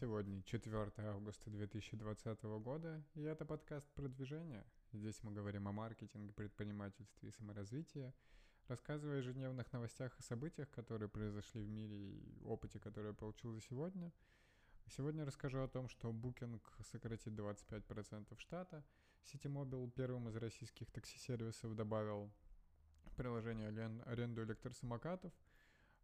Сегодня 4 августа 2020 года, и это подкаст «Продвижение». Здесь мы говорим о маркетинге, предпринимательстве и саморазвитии, рассказывая о ежедневных новостях и событиях, которые произошли в мире и опыте, который я получил за сегодня. Сегодня расскажу о том, что Booking сократит 25% штата, Citymobil первым из российских такси-сервисов добавил приложение аренду электросамокатов,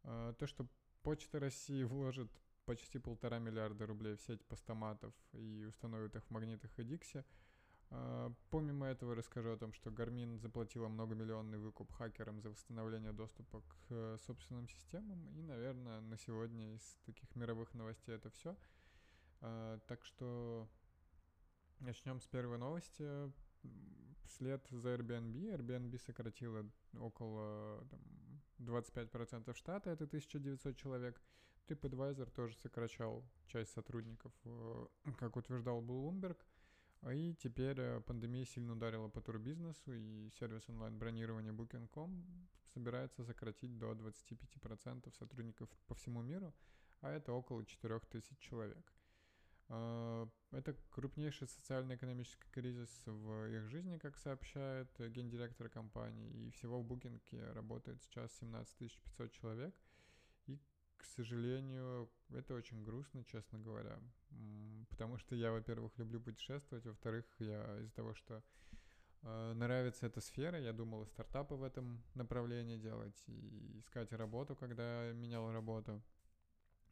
а, то, что Почта России вложит почти полтора миллиарда рублей в сеть постаматов и установит их в магнитах и Диксе. А, помимо этого расскажу о том, что Garmin заплатила многомиллионный выкуп хакерам за восстановление доступа к э, собственным системам. И, наверное, на сегодня из таких мировых новостей это все. А, так что начнем с первой новости. Вслед за Airbnb, Airbnb сократила около там, 25% штата, это 1900 человек. TripAdvisor тоже сокращал часть сотрудников, э, как утверждал Bloomberg. И теперь э, пандемия сильно ударила по турбизнесу, и сервис онлайн-бронирования Booking.com собирается сократить до 25% сотрудников по всему миру, а это около 4000 человек. Э, это крупнейший социально-экономический кризис в их жизни, как сообщает гендиректор компании, и всего в Booking работает сейчас 17 500 человек – к сожалению, это очень грустно, честно говоря. Потому что я, во-первых, люблю путешествовать, во-вторых, я из-за того, что э, нравится эта сфера, я думал стартапы в этом направлении делать, и искать работу, когда менял работу.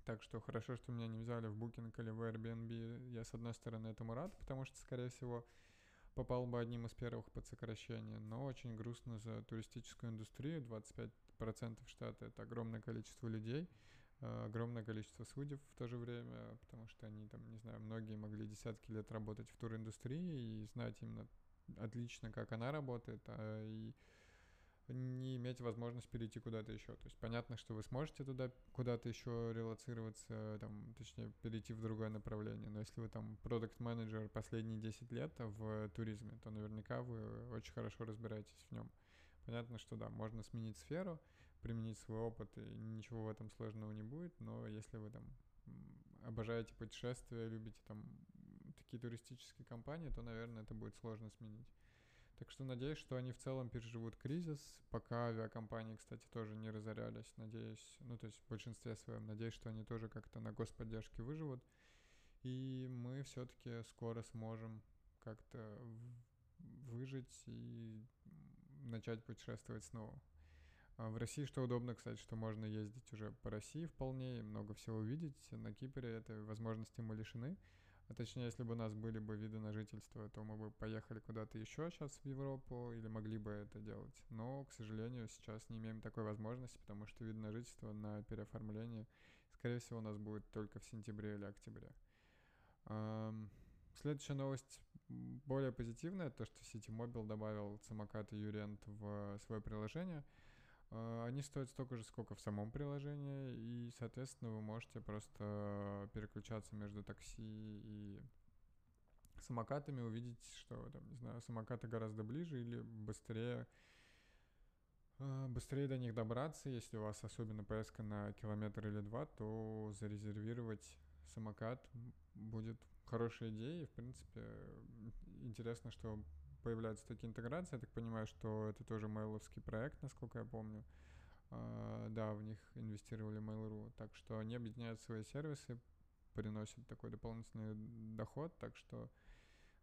Так что хорошо, что меня не взяли в Booking или в Airbnb. Я, с одной стороны, этому рад, потому что, скорее всего, попал бы одним из первых под сокращение. Но очень грустно за туристическую индустрию. 25% штата — это огромное количество людей — огромное количество судеб в то же время, потому что они там, не знаю, многие могли десятки лет работать в туриндустрии и знать именно отлично, как она работает, а и не иметь возможность перейти куда-то еще. То есть понятно, что вы сможете туда куда-то еще релацироваться, там, точнее, перейти в другое направление. Но если вы там продукт менеджер последние 10 лет в туризме, то наверняка вы очень хорошо разбираетесь в нем. Понятно, что да, можно сменить сферу, применить свой опыт, и ничего в этом сложного не будет, но если вы там обожаете путешествия, любите там такие туристические компании, то, наверное, это будет сложно сменить. Так что надеюсь, что они в целом переживут кризис, пока авиакомпании, кстати, тоже не разорялись. Надеюсь, ну то есть в большинстве своем, надеюсь, что они тоже как-то на господдержке выживут. И мы все-таки скоро сможем как-то выжить и начать путешествовать снова. А в России что удобно, кстати, что можно ездить уже по России вполне и много всего увидеть. На Кипре этой возможности мы лишены. А точнее, если бы у нас были бы виды на жительство, то мы бы поехали куда-то еще сейчас в Европу или могли бы это делать. Но, к сожалению, сейчас не имеем такой возможности, потому что вид на жительство на переоформление, скорее всего, у нас будет только в сентябре или октябре. Следующая новость более позитивная, то, что Citymobil добавил самокаты Юрент в свое приложение – они стоят столько же, сколько в самом приложении, и, соответственно, вы можете просто переключаться между такси и самокатами, увидеть, что, там, не знаю, самокаты гораздо ближе или быстрее а, быстрее до них добраться, если у вас особенно поездка на километр или два, то зарезервировать самокат будет хорошей идеей. В принципе, интересно, что появляются такие интеграции. Я так понимаю, что это тоже мейловский проект, насколько я помню. Uh, да, в них инвестировали Mail.ru. Так что они объединяют свои сервисы, приносят такой дополнительный доход. Так что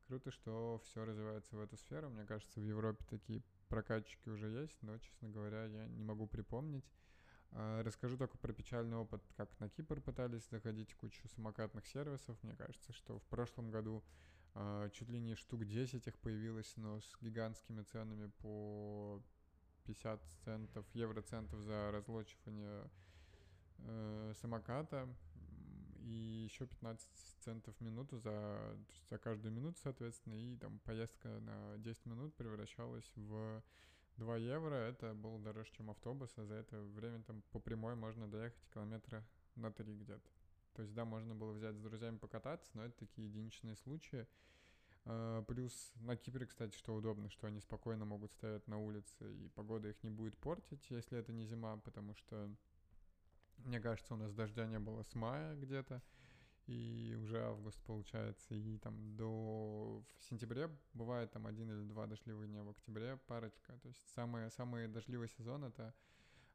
круто, что все развивается в эту сферу. Мне кажется, в Европе такие прокатчики уже есть, но, честно говоря, я не могу припомнить. Uh, расскажу только про печальный опыт, как на Кипр пытались заходить кучу самокатных сервисов. Мне кажется, что в прошлом году а, чуть ли не штук 10 их появилось, но с гигантскими ценами по 50 центов, евроцентов за разлочивание э, самоката и еще 15 центов в минуту за, за каждую минуту, соответственно, и там поездка на 10 минут превращалась в 2 евро, это было дороже, чем автобус, а за это время там по прямой можно доехать километра на 3 где-то. То есть, да, можно было взять с друзьями покататься, но это такие единичные случаи. А, плюс на Кипре, кстати, что удобно, что они спокойно могут стоять на улице, и погода их не будет портить, если это не зима, потому что, мне кажется, у нас дождя не было с мая где-то, и уже август получается, и там до в сентябре бывает там один или два дождливых дня, в октябре парочка, то есть самые, самые дождливый сезон это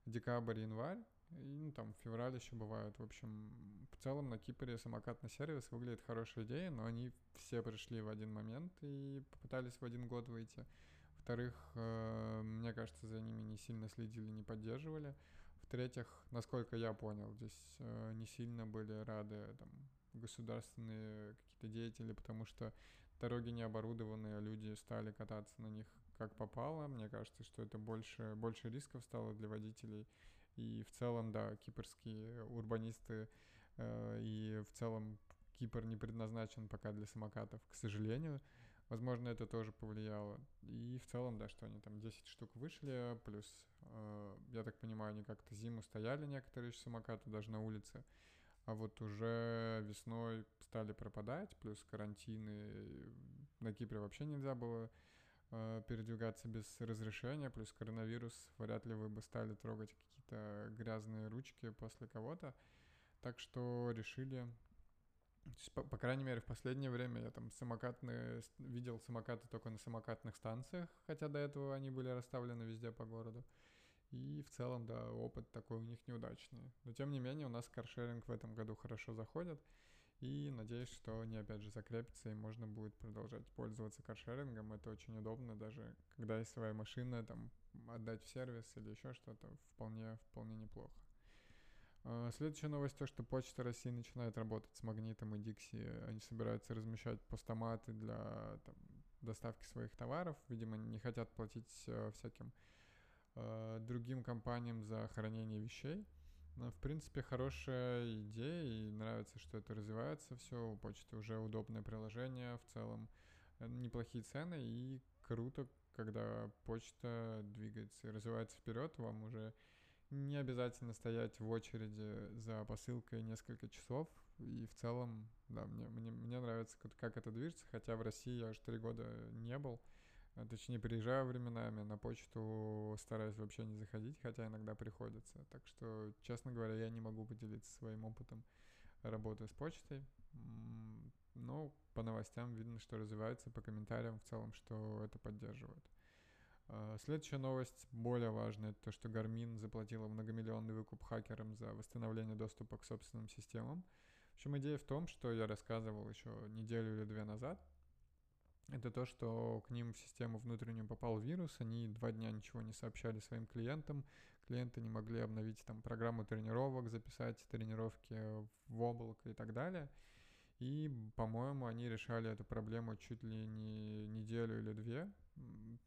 декабрь, январь, ну, там, февраль еще бывают. В общем, в целом на Кипре самокатный сервис выглядит хорошей идеей, но они все пришли в один момент и попытались в один год выйти. Во-вторых, э, мне кажется, за ними не сильно следили, не поддерживали. В-третьих, насколько я понял, здесь э, не сильно были рады там, государственные какие-то деятели, потому что дороги не оборудованы, а люди стали кататься на них как попало. Мне кажется, что это больше, больше рисков стало для водителей. И в целом, да, кипрские урбанисты и в целом Кипр не предназначен пока для самокатов, к сожалению. Возможно, это тоже повлияло. И в целом, да, что они там 10 штук вышли, плюс, э, я так понимаю, они как-то зиму стояли некоторые самокаты даже на улице. А вот уже весной стали пропадать, плюс карантины. На Кипре вообще нельзя было э, передвигаться без разрешения, плюс коронавирус, вряд ли вы бы стали трогать какие-то грязные ручки после кого-то. Так что решили, по, по крайней мере, в последнее время я там самокатные, видел самокаты только на самокатных станциях, хотя до этого они были расставлены везде по городу. И в целом, да, опыт такой у них неудачный. Но тем не менее, у нас каршеринг в этом году хорошо заходит. И надеюсь, что они опять же закрепятся и можно будет продолжать пользоваться каршерингом. Это очень удобно, даже когда есть своя машина, там отдать в сервис или еще что-то, вполне, вполне неплохо. А, следующая новость то, что Почта России начинает работать с Магнитом и Дикси. Они собираются размещать постаматы для там, доставки своих товаров. Видимо, не хотят платить э, всяким э, другим компаниям за хранение вещей. Но, в принципе, хорошая идея, и нравится, что это развивается все. У почты уже удобное приложение, в целом э, неплохие цены, и круто, когда почта двигается и развивается вперед, вам уже не обязательно стоять в очереди за посылкой несколько часов. И в целом, да, мне, мне, мне нравится, как это движется, хотя в России я уже три года не был. А, точнее, приезжаю временами, на почту стараюсь вообще не заходить, хотя иногда приходится. Так что, честно говоря, я не могу поделиться своим опытом работы с почтой. Но по новостям видно, что развивается, по комментариям в целом, что это поддерживают. А, следующая новость, более важная, это то, что Garmin заплатила многомиллионный выкуп хакерам за восстановление доступа к собственным системам. В общем, идея в том, что я рассказывал еще неделю или две назад, это то, что к ним в систему внутреннюю попал вирус, они два дня ничего не сообщали своим клиентам, клиенты не могли обновить там программу тренировок, записать тренировки в облако и так далее. И, по-моему, они решали эту проблему чуть ли не неделю или две.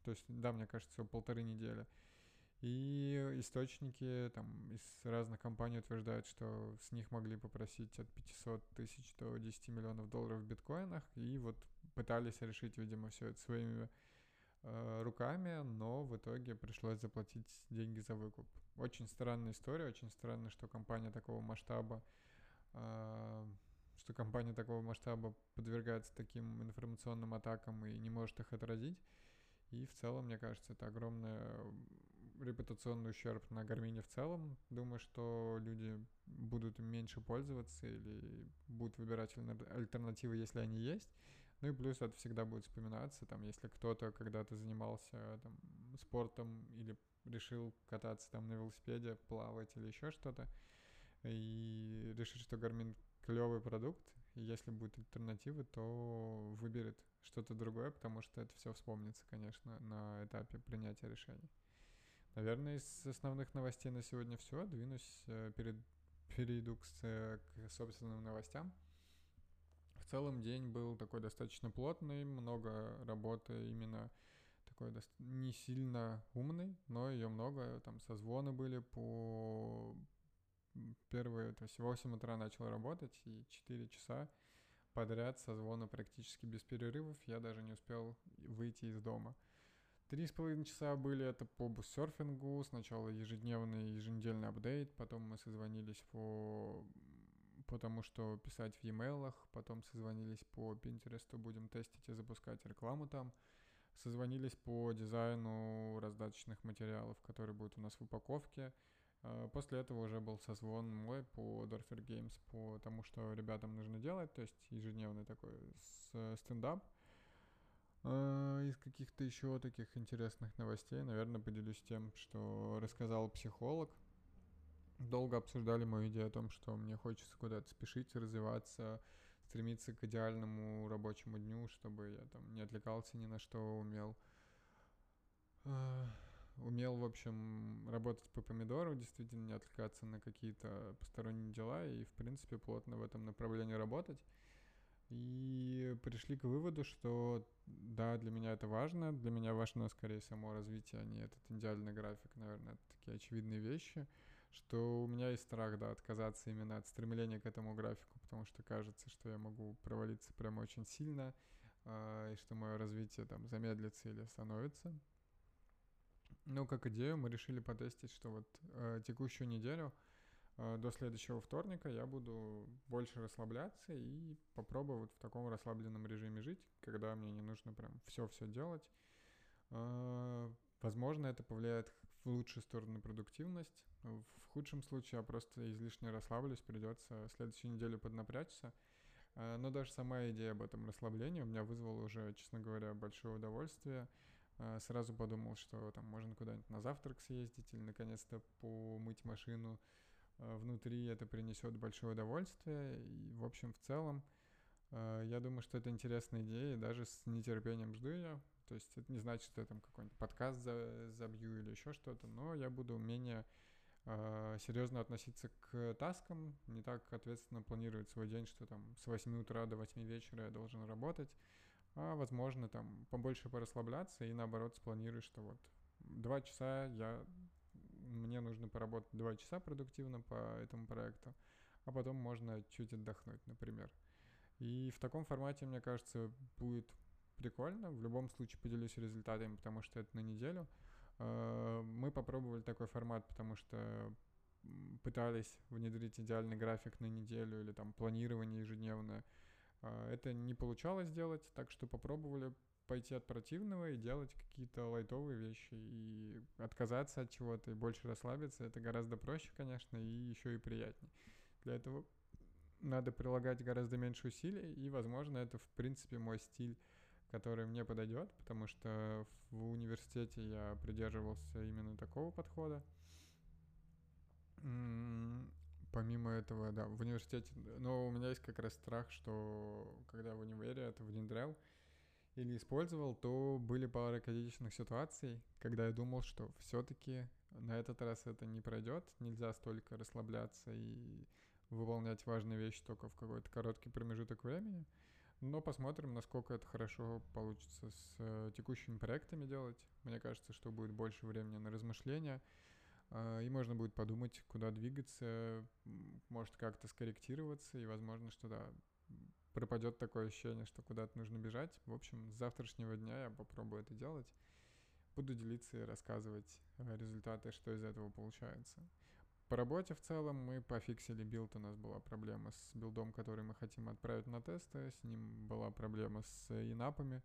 То есть, да, мне кажется, полторы недели. И источники там из разных компаний утверждают, что с них могли попросить от 500 тысяч до 10 миллионов долларов в биткоинах. И вот пытались решить, видимо, все это своими э, руками, но в итоге пришлось заплатить деньги за выкуп. Очень странная история, очень странно, что компания такого масштаба, э, что компания такого масштаба подвергается таким информационным атакам и не может их отразить. И в целом, мне кажется, это огромный репутационный ущерб на Гармине в целом. Думаю, что люди будут меньше пользоваться или будут выбирать альтернативы, если они есть. Ну и плюс это всегда будет вспоминаться, там, если кто-то когда-то занимался там, спортом или решил кататься там на велосипеде, плавать или еще что-то, и решит, что Garmin клевый продукт, если будет альтернативы, то выберет что-то другое, потому что это все вспомнится, конечно, на этапе принятия решений. Наверное, из основных новостей на сегодня все. Двинусь, э, перед, перейду к, к собственным новостям целом день был такой достаточно плотный, много работы именно такой не сильно умный, но ее много, там созвоны были по первые, то есть в 8 утра начал работать, и 4 часа подряд созвоны практически без перерывов, я даже не успел выйти из дома. Три с половиной часа были это по буссерфингу, сначала ежедневный, еженедельный апдейт, потом мы созвонились по потому что писать в e-mail, потом созвонились по Pinterest, будем тестить и запускать рекламу там, созвонились по дизайну раздаточных материалов, которые будут у нас в упаковке, после этого уже был созвон мой по Dorfer Games, по тому, что ребятам нужно делать, то есть ежедневный такой стендап. А, из каких-то еще таких интересных новостей, наверное, поделюсь тем, что рассказал психолог. Долго обсуждали мою идею о том, что мне хочется куда-то спешить, развиваться, стремиться к идеальному рабочему дню, чтобы я там не отвлекался ни на что, умел а, умел, в общем, работать по помидору, действительно не отвлекаться на какие-то посторонние дела и, в принципе, плотно в этом направлении работать. И пришли к выводу, что да, для меня это важно, для меня важно скорее само развитие, а не этот идеальный график, наверное, это такие очевидные вещи, что у меня есть страх, да, отказаться именно от стремления к этому графику, потому что кажется, что я могу провалиться прямо очень сильно, э, и что мое развитие там замедлится или остановится. Ну, как идею мы решили потестить, что вот э, текущую неделю э, до следующего вторника я буду больше расслабляться и попробую вот в таком расслабленном режиме жить, когда мне не нужно прям все-все делать. Э, возможно, это повлияет в лучшую сторону продуктивность. В худшем случае я просто излишне расслаблюсь, придется следующую неделю поднапрячься. Э, но даже сама идея об этом расслаблении у меня вызвала уже, честно говоря, большое удовольствие. А, сразу подумал, что там можно куда-нибудь на завтрак съездить или наконец-то помыть машину а, внутри, это принесет большое удовольствие. И, в общем, в целом, а, я думаю, что это интересная идея, и даже с нетерпением жду ее. То есть это не значит, что я там какой-нибудь подкаст забью или еще что-то, но я буду менее серьезно относиться к таскам, не так ответственно планировать свой день, что там с 8 утра до 8 вечера я должен работать, а возможно там побольше порасслабляться и наоборот спланируешь, что вот два часа я мне нужно поработать два часа продуктивно по этому проекту, а потом можно чуть отдохнуть, например. И в таком формате, мне кажется, будет прикольно. В любом случае поделюсь результатами, потому что это на неделю. А, мы попробовали такой формат, потому что пытались внедрить идеальный график на неделю или там планирование ежедневное – это не получалось сделать, так что попробовали пойти от противного и делать какие-то лайтовые вещи и отказаться от чего-то и больше расслабиться. Это гораздо проще, конечно, и еще и приятнее. Для этого надо прилагать гораздо меньше усилий, и, возможно, это, в принципе, мой стиль, который мне подойдет, потому что в университете я придерживался именно такого подхода помимо этого, да, в университете, но у меня есть как раз страх, что когда в универе это внедрял или использовал, то были пара критичных ситуаций, когда я думал, что все-таки на этот раз это не пройдет, нельзя столько расслабляться и выполнять важные вещи только в какой-то короткий промежуток времени. Но посмотрим, насколько это хорошо получится с э, текущими проектами делать. Мне кажется, что будет больше времени на размышления. А, и можно будет подумать, куда двигаться, может как-то скорректироваться, и возможно, что да, пропадет такое ощущение, что куда-то нужно бежать. В общем, с завтрашнего дня я попробую это делать. Буду делиться и рассказывать результаты, что из этого получается. По работе в целом мы пофиксили build, у нас была проблема с build ом, который мы хотим отправить на тесты, с ним была проблема с in-app ами,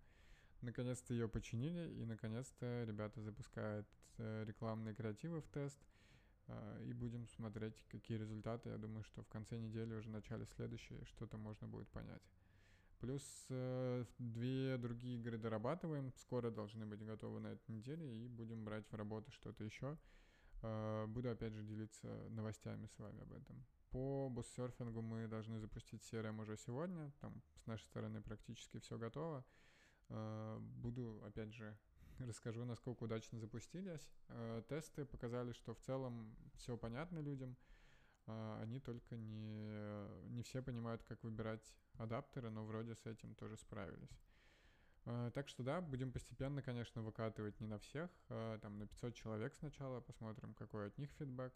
Наконец-то ее починили, и наконец-то ребята запускают э, рекламные креативы в тест. Э, и будем смотреть, какие результаты. Я думаю, что в конце недели, уже в начале следующей, что-то можно будет понять. Плюс э, две другие игры дорабатываем. Скоро должны быть готовы на этой неделе, и будем брать в работу что-то еще. Буду опять же делиться новостями с вами об этом. По буссерфингу мы должны запустить CRM уже сегодня. Там с нашей стороны практически все готово. Э, буду, опять же, расскажу, насколько удачно запустились. Э, тесты показали, что в целом все понятно людям. Э, они только не, не все понимают, как выбирать адаптеры, но вроде с этим тоже справились. Так что да, будем постепенно, конечно, выкатывать не на всех, там на 500 человек сначала, посмотрим, какой от них фидбэк.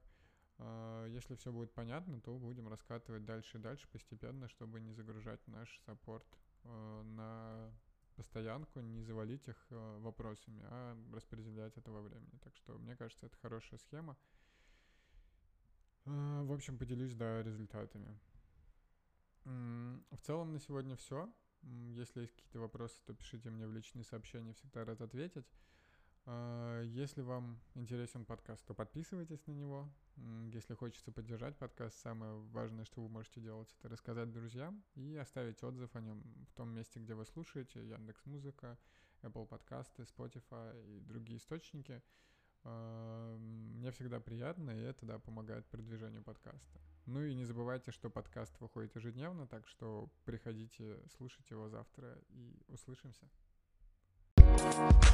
Если все будет понятно, то будем раскатывать дальше и дальше постепенно, чтобы не загружать наш саппорт на постоянку, не завалить их э, вопросами, а распределять это во времени. Так что, мне кажется, это хорошая схема. Э, в общем, поделюсь, да, результатами. В целом на сегодня все. Если есть какие-то вопросы, то пишите мне в личные сообщения, всегда рад ответить. А, если вам интересен подкаст, то подписывайтесь на него. Если хочется поддержать подкаст, самое важное, что вы можете делать, это рассказать друзьям и оставить отзыв о нем в том месте, где вы слушаете, Яндекс Музыка, Apple подкасты, Spotify и другие источники. А, мне всегда приятно, и это, да, помогает продвижению подкаста. Ну и не забывайте, что подкаст выходит ежедневно, так что приходите слушать его завтра и услышимся.